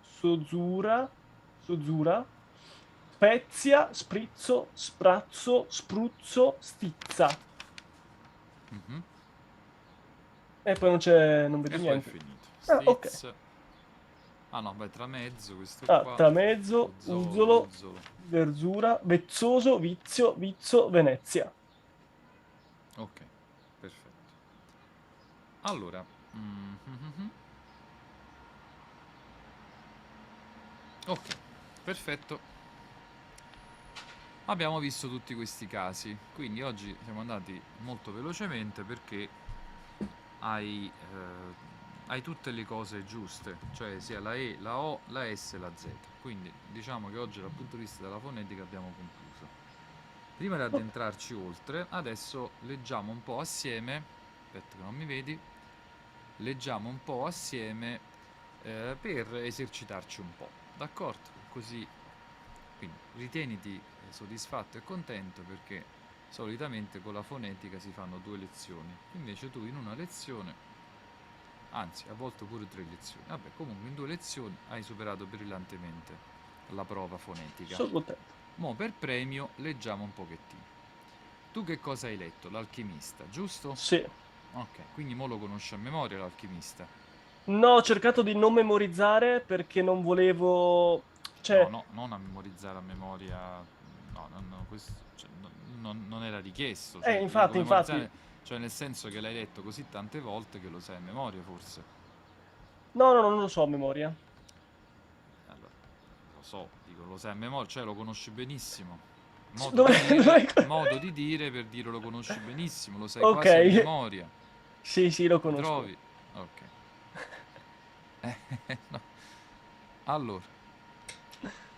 Sozura, Sozura, Spezia, Sprizzo, Sprazzo, Spruzzo, Stizza. Mhm. E poi non c'è, non vedo E poi è niente. finito. Ah, ok. Ah no, beh, tra mezzo questo Ah, qua. tramezzo, Uzzolo, uzzolo, uzzolo. verzura, vezzoso, vizio, vizzo, Venezia. Ok, perfetto. Allora, mm, mhm. ok, perfetto. Abbiamo visto tutti questi casi, quindi oggi siamo andati molto velocemente perché hai, eh, hai tutte le cose giuste, cioè sia la E, la O, la S e la Z. Quindi diciamo che oggi dal punto di vista della fonetica abbiamo concluso. Prima di addentrarci oltre, adesso leggiamo un po' assieme, aspetta che non mi vedi, leggiamo un po' assieme eh, per esercitarci un po', d'accordo? Così, quindi ritieniti eh, soddisfatto e contento perché solitamente con la fonetica si fanno due lezioni, invece tu in una lezione, anzi a volte pure tre lezioni, vabbè comunque in due lezioni hai superato brillantemente la prova fonetica. Sono contento. Mo per premio leggiamo un pochettino. Tu che cosa hai letto? L'alchimista, giusto? Sì. Ok, quindi mo lo conosci a memoria l'alchimista. No, ho cercato di non memorizzare perché non volevo... Cioè, No, no, non a memorizzare a memoria. No, no, no, questo cioè, no- non, non era richiesto. cioè, Eh, infatti, infatti. Cioè, nel senso che l'hai letto così tante volte che lo sai a memoria, forse. no, no, no, non lo so a memoria. Allora, lo so, dico, lo sai a memoria, cioè lo conosci benissimo. Modo, Dove- di, dire, modo di dire per dire lo conosci benissimo, lo sai Ok. quasi a memoria. Sì, sì, lo conosco. trovi? Ok. No. Allora,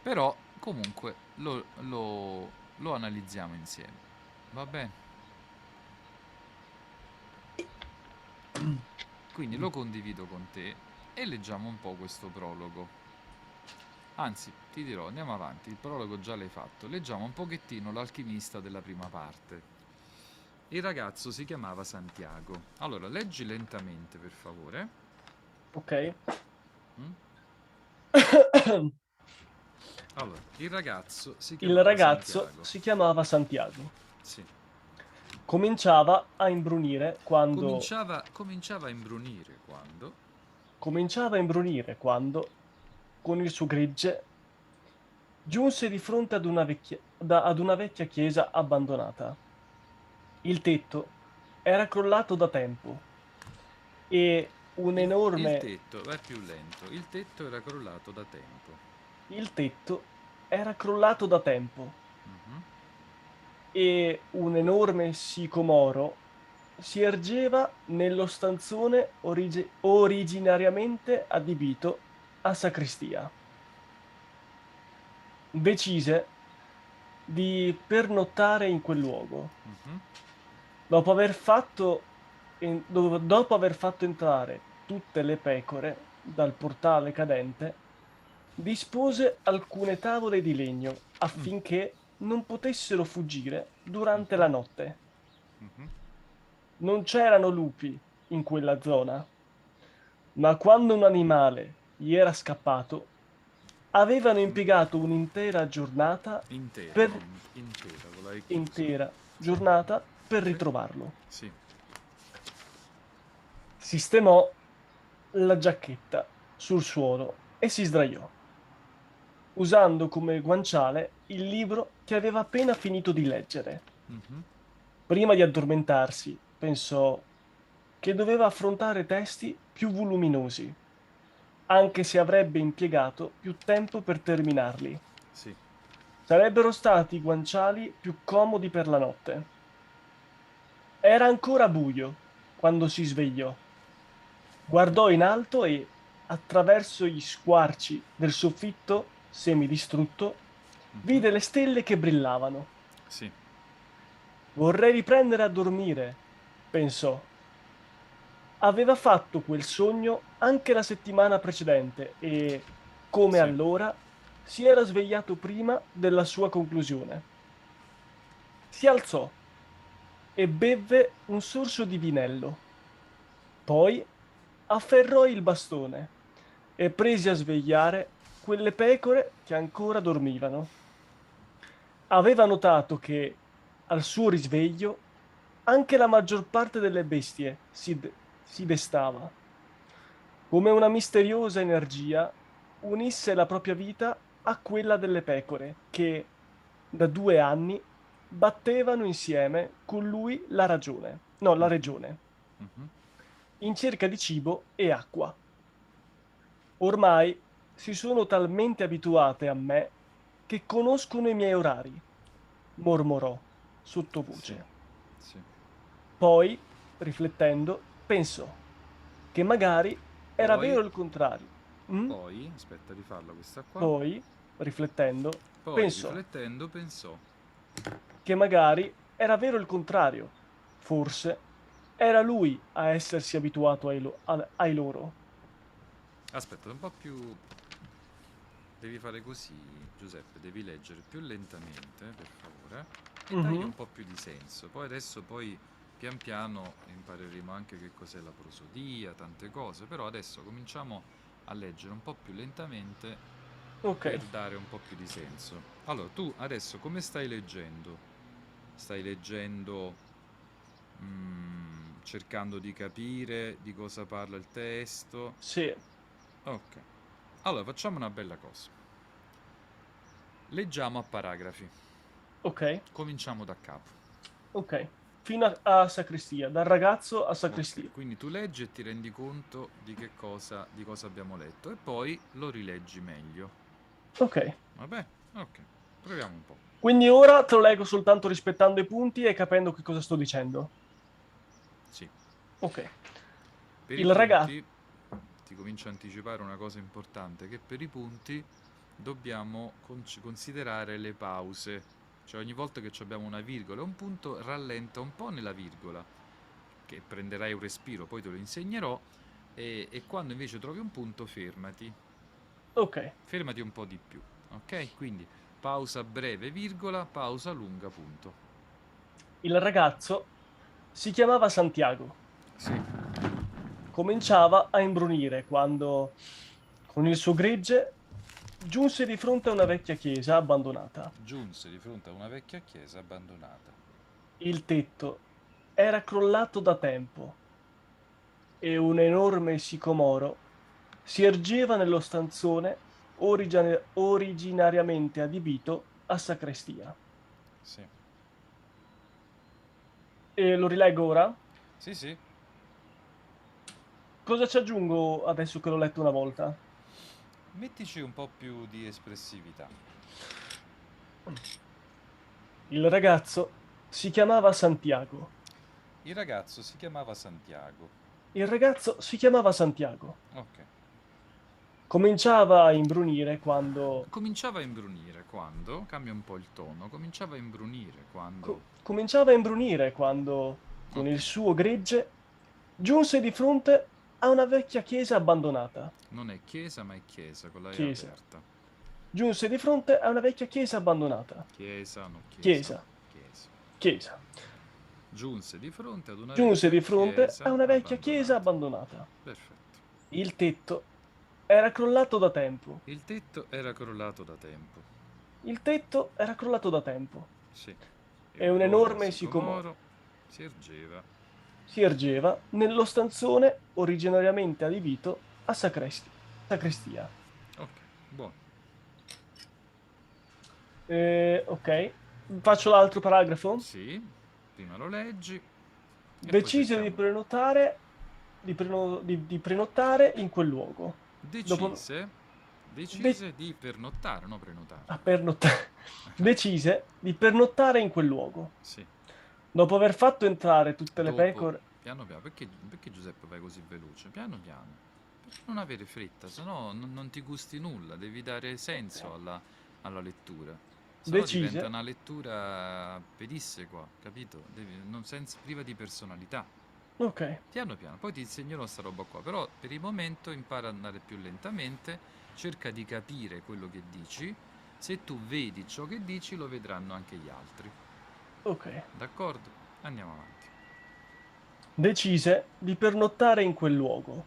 però comunque lo, lo- lo analizziamo insieme. Va bene? Quindi lo condivido con te e leggiamo un po' questo prologo. Anzi, ti dirò, andiamo avanti, il prologo già l'hai fatto. Leggiamo un pochettino l'alchimista della prima parte. Il ragazzo si chiamava Santiago. Allora, leggi lentamente, per favore. Ok. Mm? Allora, il ragazzo si Il chiamava ragazzo Santiago. si chiamava Santiago. Sì. Cominciava a imbrunire quando... Cominciava, cominciava a imbrunire quando... cominciava a imbrunire quando, con il suo gregge, giunse di fronte ad una, vecchia, da- ad una vecchia chiesa abbandonata. Il tetto era crollato da tempo e un enorme... Il tetto, vai più lento. Il tetto era crollato da tempo. il tetto era crollato da tempo Mhm. E un enorme sicomoro si ergeva nello stanzone origi- originariamente adibito a sacrestia. Decise di pernottare in quel luogo. Mhm. Dopo aver fatto do- dopo aver fatto entrare tutte le pecore dal portale cadente, dispose alcune tavole di legno affinché non potessero fuggire durante la notte. Mhm. Non c'erano lupi in quella zona, ma quando un animale gli era scappato, avevano impiegato un'intera giornata, Intera, Per- intera, intera giornata per ritrovarlo. Sì. Sistemò la giacchetta sul suolo e si sdraiò, usando come guanciale il libro che aveva appena finito di leggere. Mhm. Prima di addormentarsi, pensò che doveva affrontare testi più voluminosi, anche se avrebbe impiegato più tempo per terminarli. Sì. Sarebbero stati i guanciali più comodi per la notte. Era ancora buio quando si svegliò. Guardò in alto e, attraverso gli squarci del soffitto semidistrutto. Vide le stelle che brillavano. Sì. Vorrei riprendere a dormire, pensò. Aveva fatto quel sogno anche la settimana precedente e, come Sì. allora, si era svegliato prima della sua conclusione. Si alzò e bevve un sorso di vinello. Poi afferrò il bastone e prese a svegliare quelle pecore che ancora dormivano. Aveva notato che, al suo risveglio, anche la maggior parte delle bestie si, de- si destava. Come una misteriosa energia unisse la propria vita a quella delle pecore che, da due anni, battevano insieme con lui la ragione, no, la regione Mhm. in cerca di cibo e acqua. Ormai si sono talmente abituate a me che conoscono i miei orari, mormorò sottovoce. Sì. Poi, riflettendo, pensò che magari era Poi? vero il contrario. Mm? Poi, aspetta di farla questa qua. Poi, riflettendo, Poi, pensò riflettendo, pensò. che magari era vero il contrario. Forse era lui a essersi abituato ai, lo- al- ai loro. Aspetta, un po' più... Devi fare così, Giuseppe, devi leggere più lentamente, per favore, e dagli Mhm. un po' più di senso. Poi adesso, poi, pian piano impareremo anche che cos'è la prosodia, tante cose, però adesso cominciamo a leggere un po' più lentamente Ok. per dare un po' più di senso. Allora, tu adesso come stai leggendo? Stai leggendo mm, cercando di capire di cosa parla il testo? Sì. Ok. Allora, facciamo una bella cosa. Leggiamo a paragrafi. Ok. Cominciamo da capo. Ok. Fino a, a sacrestia, dal ragazzo a sacrestia. Ok, Quindi tu leggi e ti rendi conto di che cosa, di cosa abbiamo letto e poi lo rileggi meglio. Ok. Vabbè? Ok. Proviamo un po'. Quindi ora te lo leggo soltanto rispettando i punti e capendo che cosa sto dicendo. Sì. Ok. Per Il i raga- punti, ti comincio a anticipare una cosa importante, che per i punti dobbiamo considerare le pause. Cioè ogni volta che abbiamo una virgola un punto, rallenta un po' nella virgola, che prenderai un respiro, poi te lo insegnerò, e, e quando invece trovi un punto fermati, Ok. fermati un po' di più, ok? Quindi pausa breve, virgola, pausa lunga, punto. Il ragazzo si chiamava Santiago. Sì, Cominciava a imbrunire quando, con il suo gregge, giunse di fronte a una vecchia chiesa abbandonata. giunse di fronte a una vecchia chiesa abbandonata. Il tetto era crollato da tempo e un enorme sicomoro si ergeva nello stanzone origine- originariamente adibito a sacrestia. Sì, E lo rileggo ora? sì, sì. Cosa ci aggiungo adesso che l'ho letto una volta? Mettici un po' più di espressività. Il ragazzo si chiamava Santiago. Il ragazzo si chiamava Santiago. Il ragazzo si chiamava Santiago. Ok. Cominciava a imbrunire quando... Cominciava a imbrunire quando, cambia un po' il tono, cominciava a imbrunire quando... co- cominciava a imbrunire quando, con Ok. il suo gregge, Giunse di fronte a una vecchia chiesa abbandonata. Non è chiesa, ma è chiesa, con la E Chiesa. aperta. Giunse di fronte a una vecchia chiesa abbandonata. Chiesa, no chiesa. Chiesa. Chiesa. Chiesa. Giunse di fronte ad una Giunse di fronte a una vecchia abbandonata. chiesa abbandonata. Perfetto. Il tetto era crollato da tempo. Il tetto era crollato da tempo. Il tetto era crollato da tempo. Sì. E un il enorme sicomoro si ergeva. Si ergeva nello stanzone originariamente adibito a sacresti- sacrestia. Ok, buono. Eh, ok, faccio l'altro paragrafo. Sì, prima lo leggi. Decise di prenotare, di, preno- di- di prenotare in quel luogo. dopo- Decise, decise di pernottare, no prenotare. A pernottare. Decise di pernottare in quel luogo. Sì. Dopo aver fatto entrare tutte le Dopo- pecore. Piano piano, perché, perché Giuseppe vai così veloce? Piano piano. Per non avere fretta, se no non, non ti gusti nulla, devi dare senso alla, alla lettura. Se no Decise- diventa una lettura pedissequa, capito? Devi- non senza, priva di personalità. Ok, Piano piano, poi ti insegnerò sta roba qua, però per il momento impara ad andare più lentamente, cerca di capire quello che dici, se tu vedi ciò che dici lo vedranno anche gli altri, ok. d'accordo? Andiamo avanti. Decise di pernottare in quel luogo.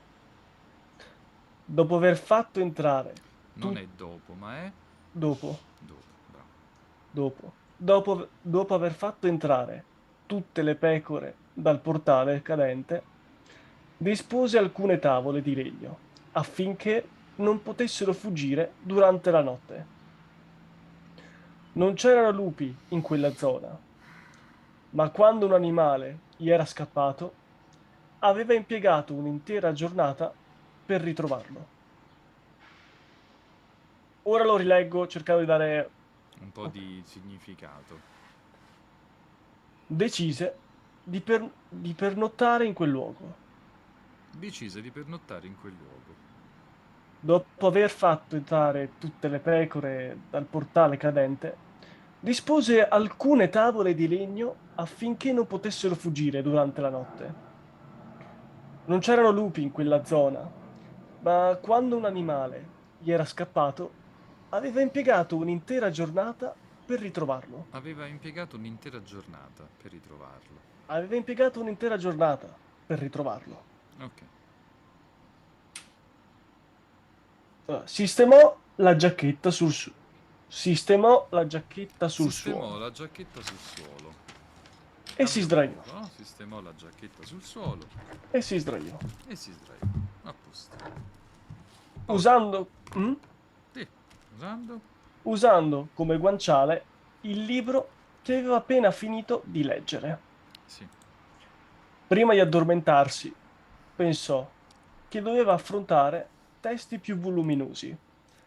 Dopo aver fatto entrare. Non è dopo, ma è Dopo. dopo, bravo. Dopo. Dopo, dopo aver fatto entrare tutte le pecore dal portale cadente, dispose alcune tavole di legno affinché non potessero fuggire durante la notte. Non c'erano lupi in quella zona, ma quando un animale gli era scappato, aveva impiegato un'intera giornata per ritrovarlo. Ora lo rileggo cercando di dare Un po' di significato. decise di, per- di pernottare in quel luogo. Decise di pernottare in quel luogo. Dopo aver fatto entrare tutte le pecore dal portale cadente, dispose alcune tavole di legno affinché non potessero fuggire durante la notte. Non c'erano lupi in quella zona, ma quando un animale gli era scappato, aveva impiegato un'intera giornata per ritrovarlo. Aveva impiegato un'intera giornata per ritrovarlo. Aveva impiegato un'intera giornata per ritrovarlo. Ok. Sistemò la giacchetta sul su- Sistemò la giacchetta sul Sistemò suolo la giacchetta sul suolo. e si sdraiò. No? Sistemò la giacchetta sul suolo E si sdraiò. e si sdraiò. A posto. Usando, mm? Sì, usando usando come guanciale il libro che aveva appena finito di leggere. Sì. Prima di addormentarsi, pensò che doveva affrontare testi più voluminosi,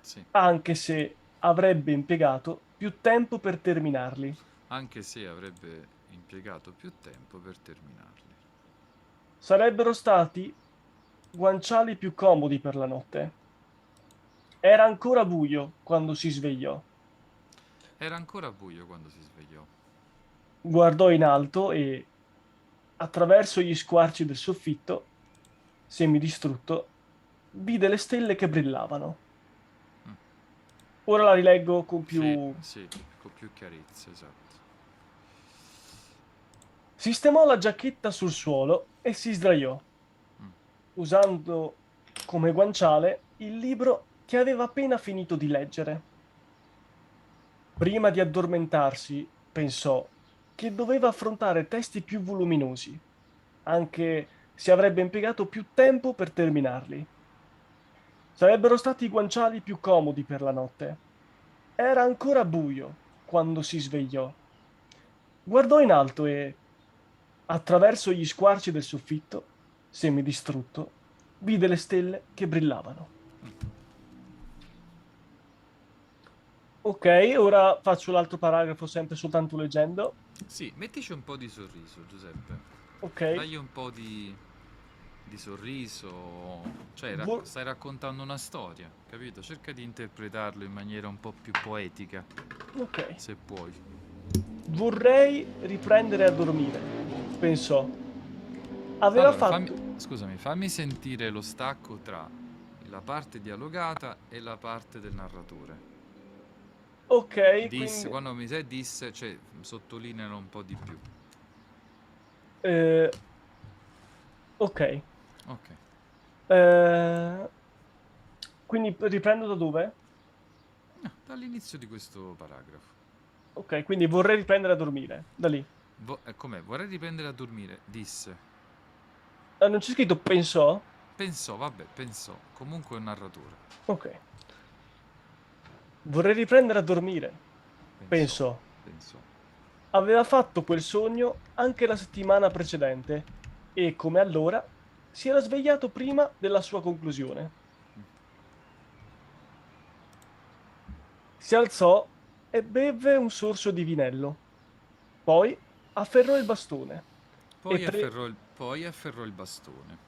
Sì. anche se avrebbe impiegato più tempo per terminarli. Anche se avrebbe impiegato più tempo per terminarli. Sarebbero stati guanciali più comodi per la notte. Era ancora buio quando si svegliò. Era ancora buio quando si svegliò. Guardò in alto e, attraverso gli squarci del soffitto, semidistrutto, vide le stelle che brillavano. Ora la rileggo con più... Sì, sì, con più chiarezza, esatto. Sistemò la giacchetta sul suolo e si sdraiò, Mm. usando come guanciale il libro che aveva appena finito di leggere. Prima di addormentarsi, pensò che doveva affrontare testi più voluminosi, anche se avrebbe impiegato più tempo per terminarli. Sarebbero stati i guanciali più comodi per la notte. Era ancora buio quando si svegliò. Guardò in alto e, attraverso gli squarci del soffitto, semidistrutto, vide le stelle che brillavano. Ok, ora faccio l'altro paragrafo sempre soltanto leggendo. Sì, mettici un po' di sorriso, Giuseppe. Ok, Dagli un po' di, di sorriso. Cioè, Vo- stai raccontando una storia, capito? Cerca di interpretarlo in maniera un po' più poetica, ok. se puoi. Vorrei riprendere a dormire, pensò. Aveva Allora, fatto... fammi, scusami, fammi sentire lo stacco tra la parte dialogata e la parte del narratore. Ok, Dis, quindi, quando mi sai dis, cioè sottolinealo un po' di più. eh, ok. Ok. Eh, quindi riprendo da dove? No, dall'inizio di questo paragrafo. Ok, quindi vorrei riprendere a dormire. Da lì. Vo- eh, com'è? Vorrei riprendere a dormire. Disse. Ah, non c'è scritto pensò? Pensò, vabbè, pensò. Comunque è un narratore. Ok. Vorrei riprendere a dormire. Pensò. Pensò. Pensò. Aveva fatto quel sogno anche la settimana precedente e, come allora, si era svegliato prima della sua conclusione. Si alzò e beve un sorso di vinello. Poi afferrò il bastone. Poi, pre- afferrò il, poi afferrò il bastone.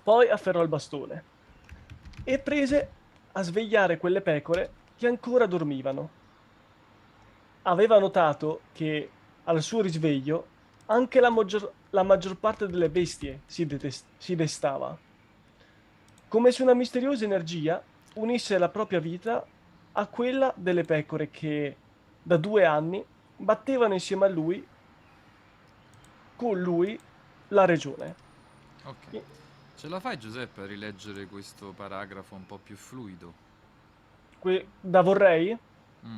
Poi afferrò il bastone e prese a svegliare quelle pecore che ancora dormivano. Aveva notato che al suo risveglio anche la maggior, la maggior parte delle bestie si, detes- si destava, come se una misteriosa energia unisse la propria vita a quella delle pecore che da due anni battevano insieme a lui, con lui, la regione. Ok. Ce la fai Giuseppe a rileggere questo paragrafo un po' più fluido? Que- da vorrei? Mm.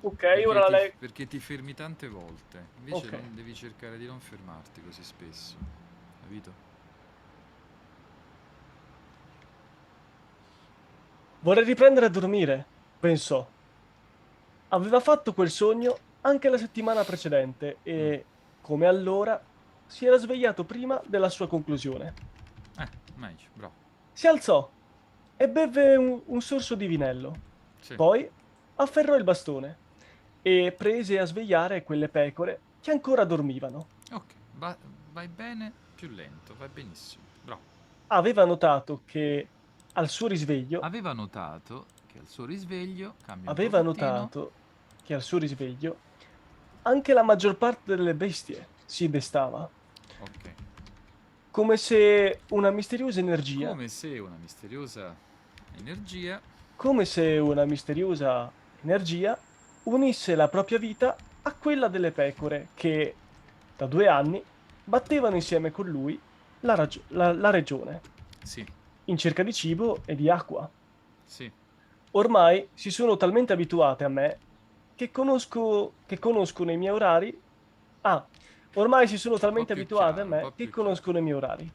Ok, Perché ora la leggo. perché ti fermi tante volte. Invece Ok. non devi cercare di non fermarti così spesso. Capito? Vorrei riprendere a dormire, pensò. Aveva fatto quel sogno anche la settimana precedente e, come allora, si era svegliato prima della sua conclusione. Eh, meglio, bravo. Si alzò e beve un, un sorso di vinello. Sì. Poi afferrò il bastone e prese a svegliare quelle pecore che ancora dormivano. Ok, va- vai bene, più lento, vai benissimo. Bravo. Aveva notato che al suo risveglio Aveva notato che al suo risveglio aveva notato che al suo risveglio anche la maggior parte delle bestie si destava, Ok. come se una misteriosa energia, Come se una misteriosa energia come se una misteriosa energia unisse la propria vita a quella delle pecore che da due anni battevano insieme con lui la, ragio- la- la regione, Sì, in cerca di cibo e di acqua. sì. Ormai si sono talmente abituate a me che conosco, che conoscono i miei orari. Ah, ormai si sono talmente abituate chiaro, a me che conoscono i miei orari.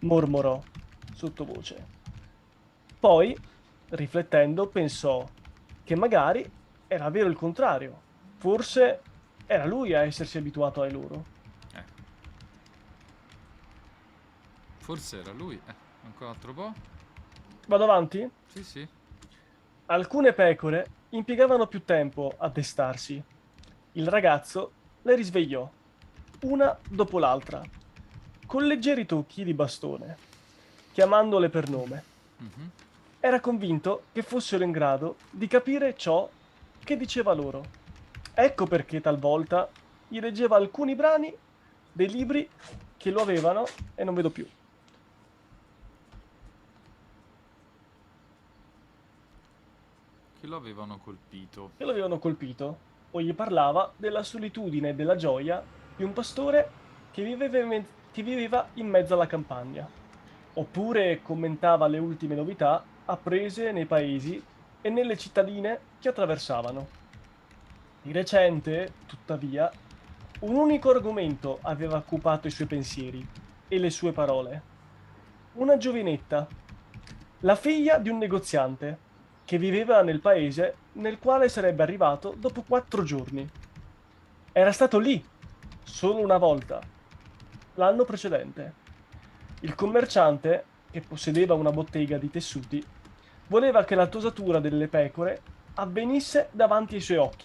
Mormorò sottovoce. Poi, riflettendo, pensò che magari era vero il contrario. Forse era lui a essersi abituato ai loro. Eh. Forse era lui. Eh, ancora un altro po'? Vado avanti? Sì, sì. Alcune pecore impiegavano più tempo a destarsi. Il ragazzo le risvegliò, una dopo l'altra, con leggeri tocchi di bastone, chiamandole per nome. Mhm. Era convinto che fossero in grado di capire ciò che diceva loro. Ecco perché talvolta gli leggeva alcuni brani dei libri che lo avevano e non vedo più. Che lo avevano colpito. che lo avevano colpito, o gli parlava della solitudine e della gioia di un pastore che viveva in, che viveva in mezzo alla campagna, oppure commentava le ultime novità apprese nei paesi e nelle cittadine che attraversavano. Di recente, tuttavia, un unico argomento aveva occupato i suoi pensieri e le sue parole. Una giovinetta, la figlia di un negoziante, che viveva nel paese nel quale sarebbe arrivato dopo quattro giorni. Era stato lì, solo una volta, l'anno precedente. Il commerciante, che possedeva una bottega di tessuti, voleva che la tosatura delle pecore avvenisse davanti ai suoi occhi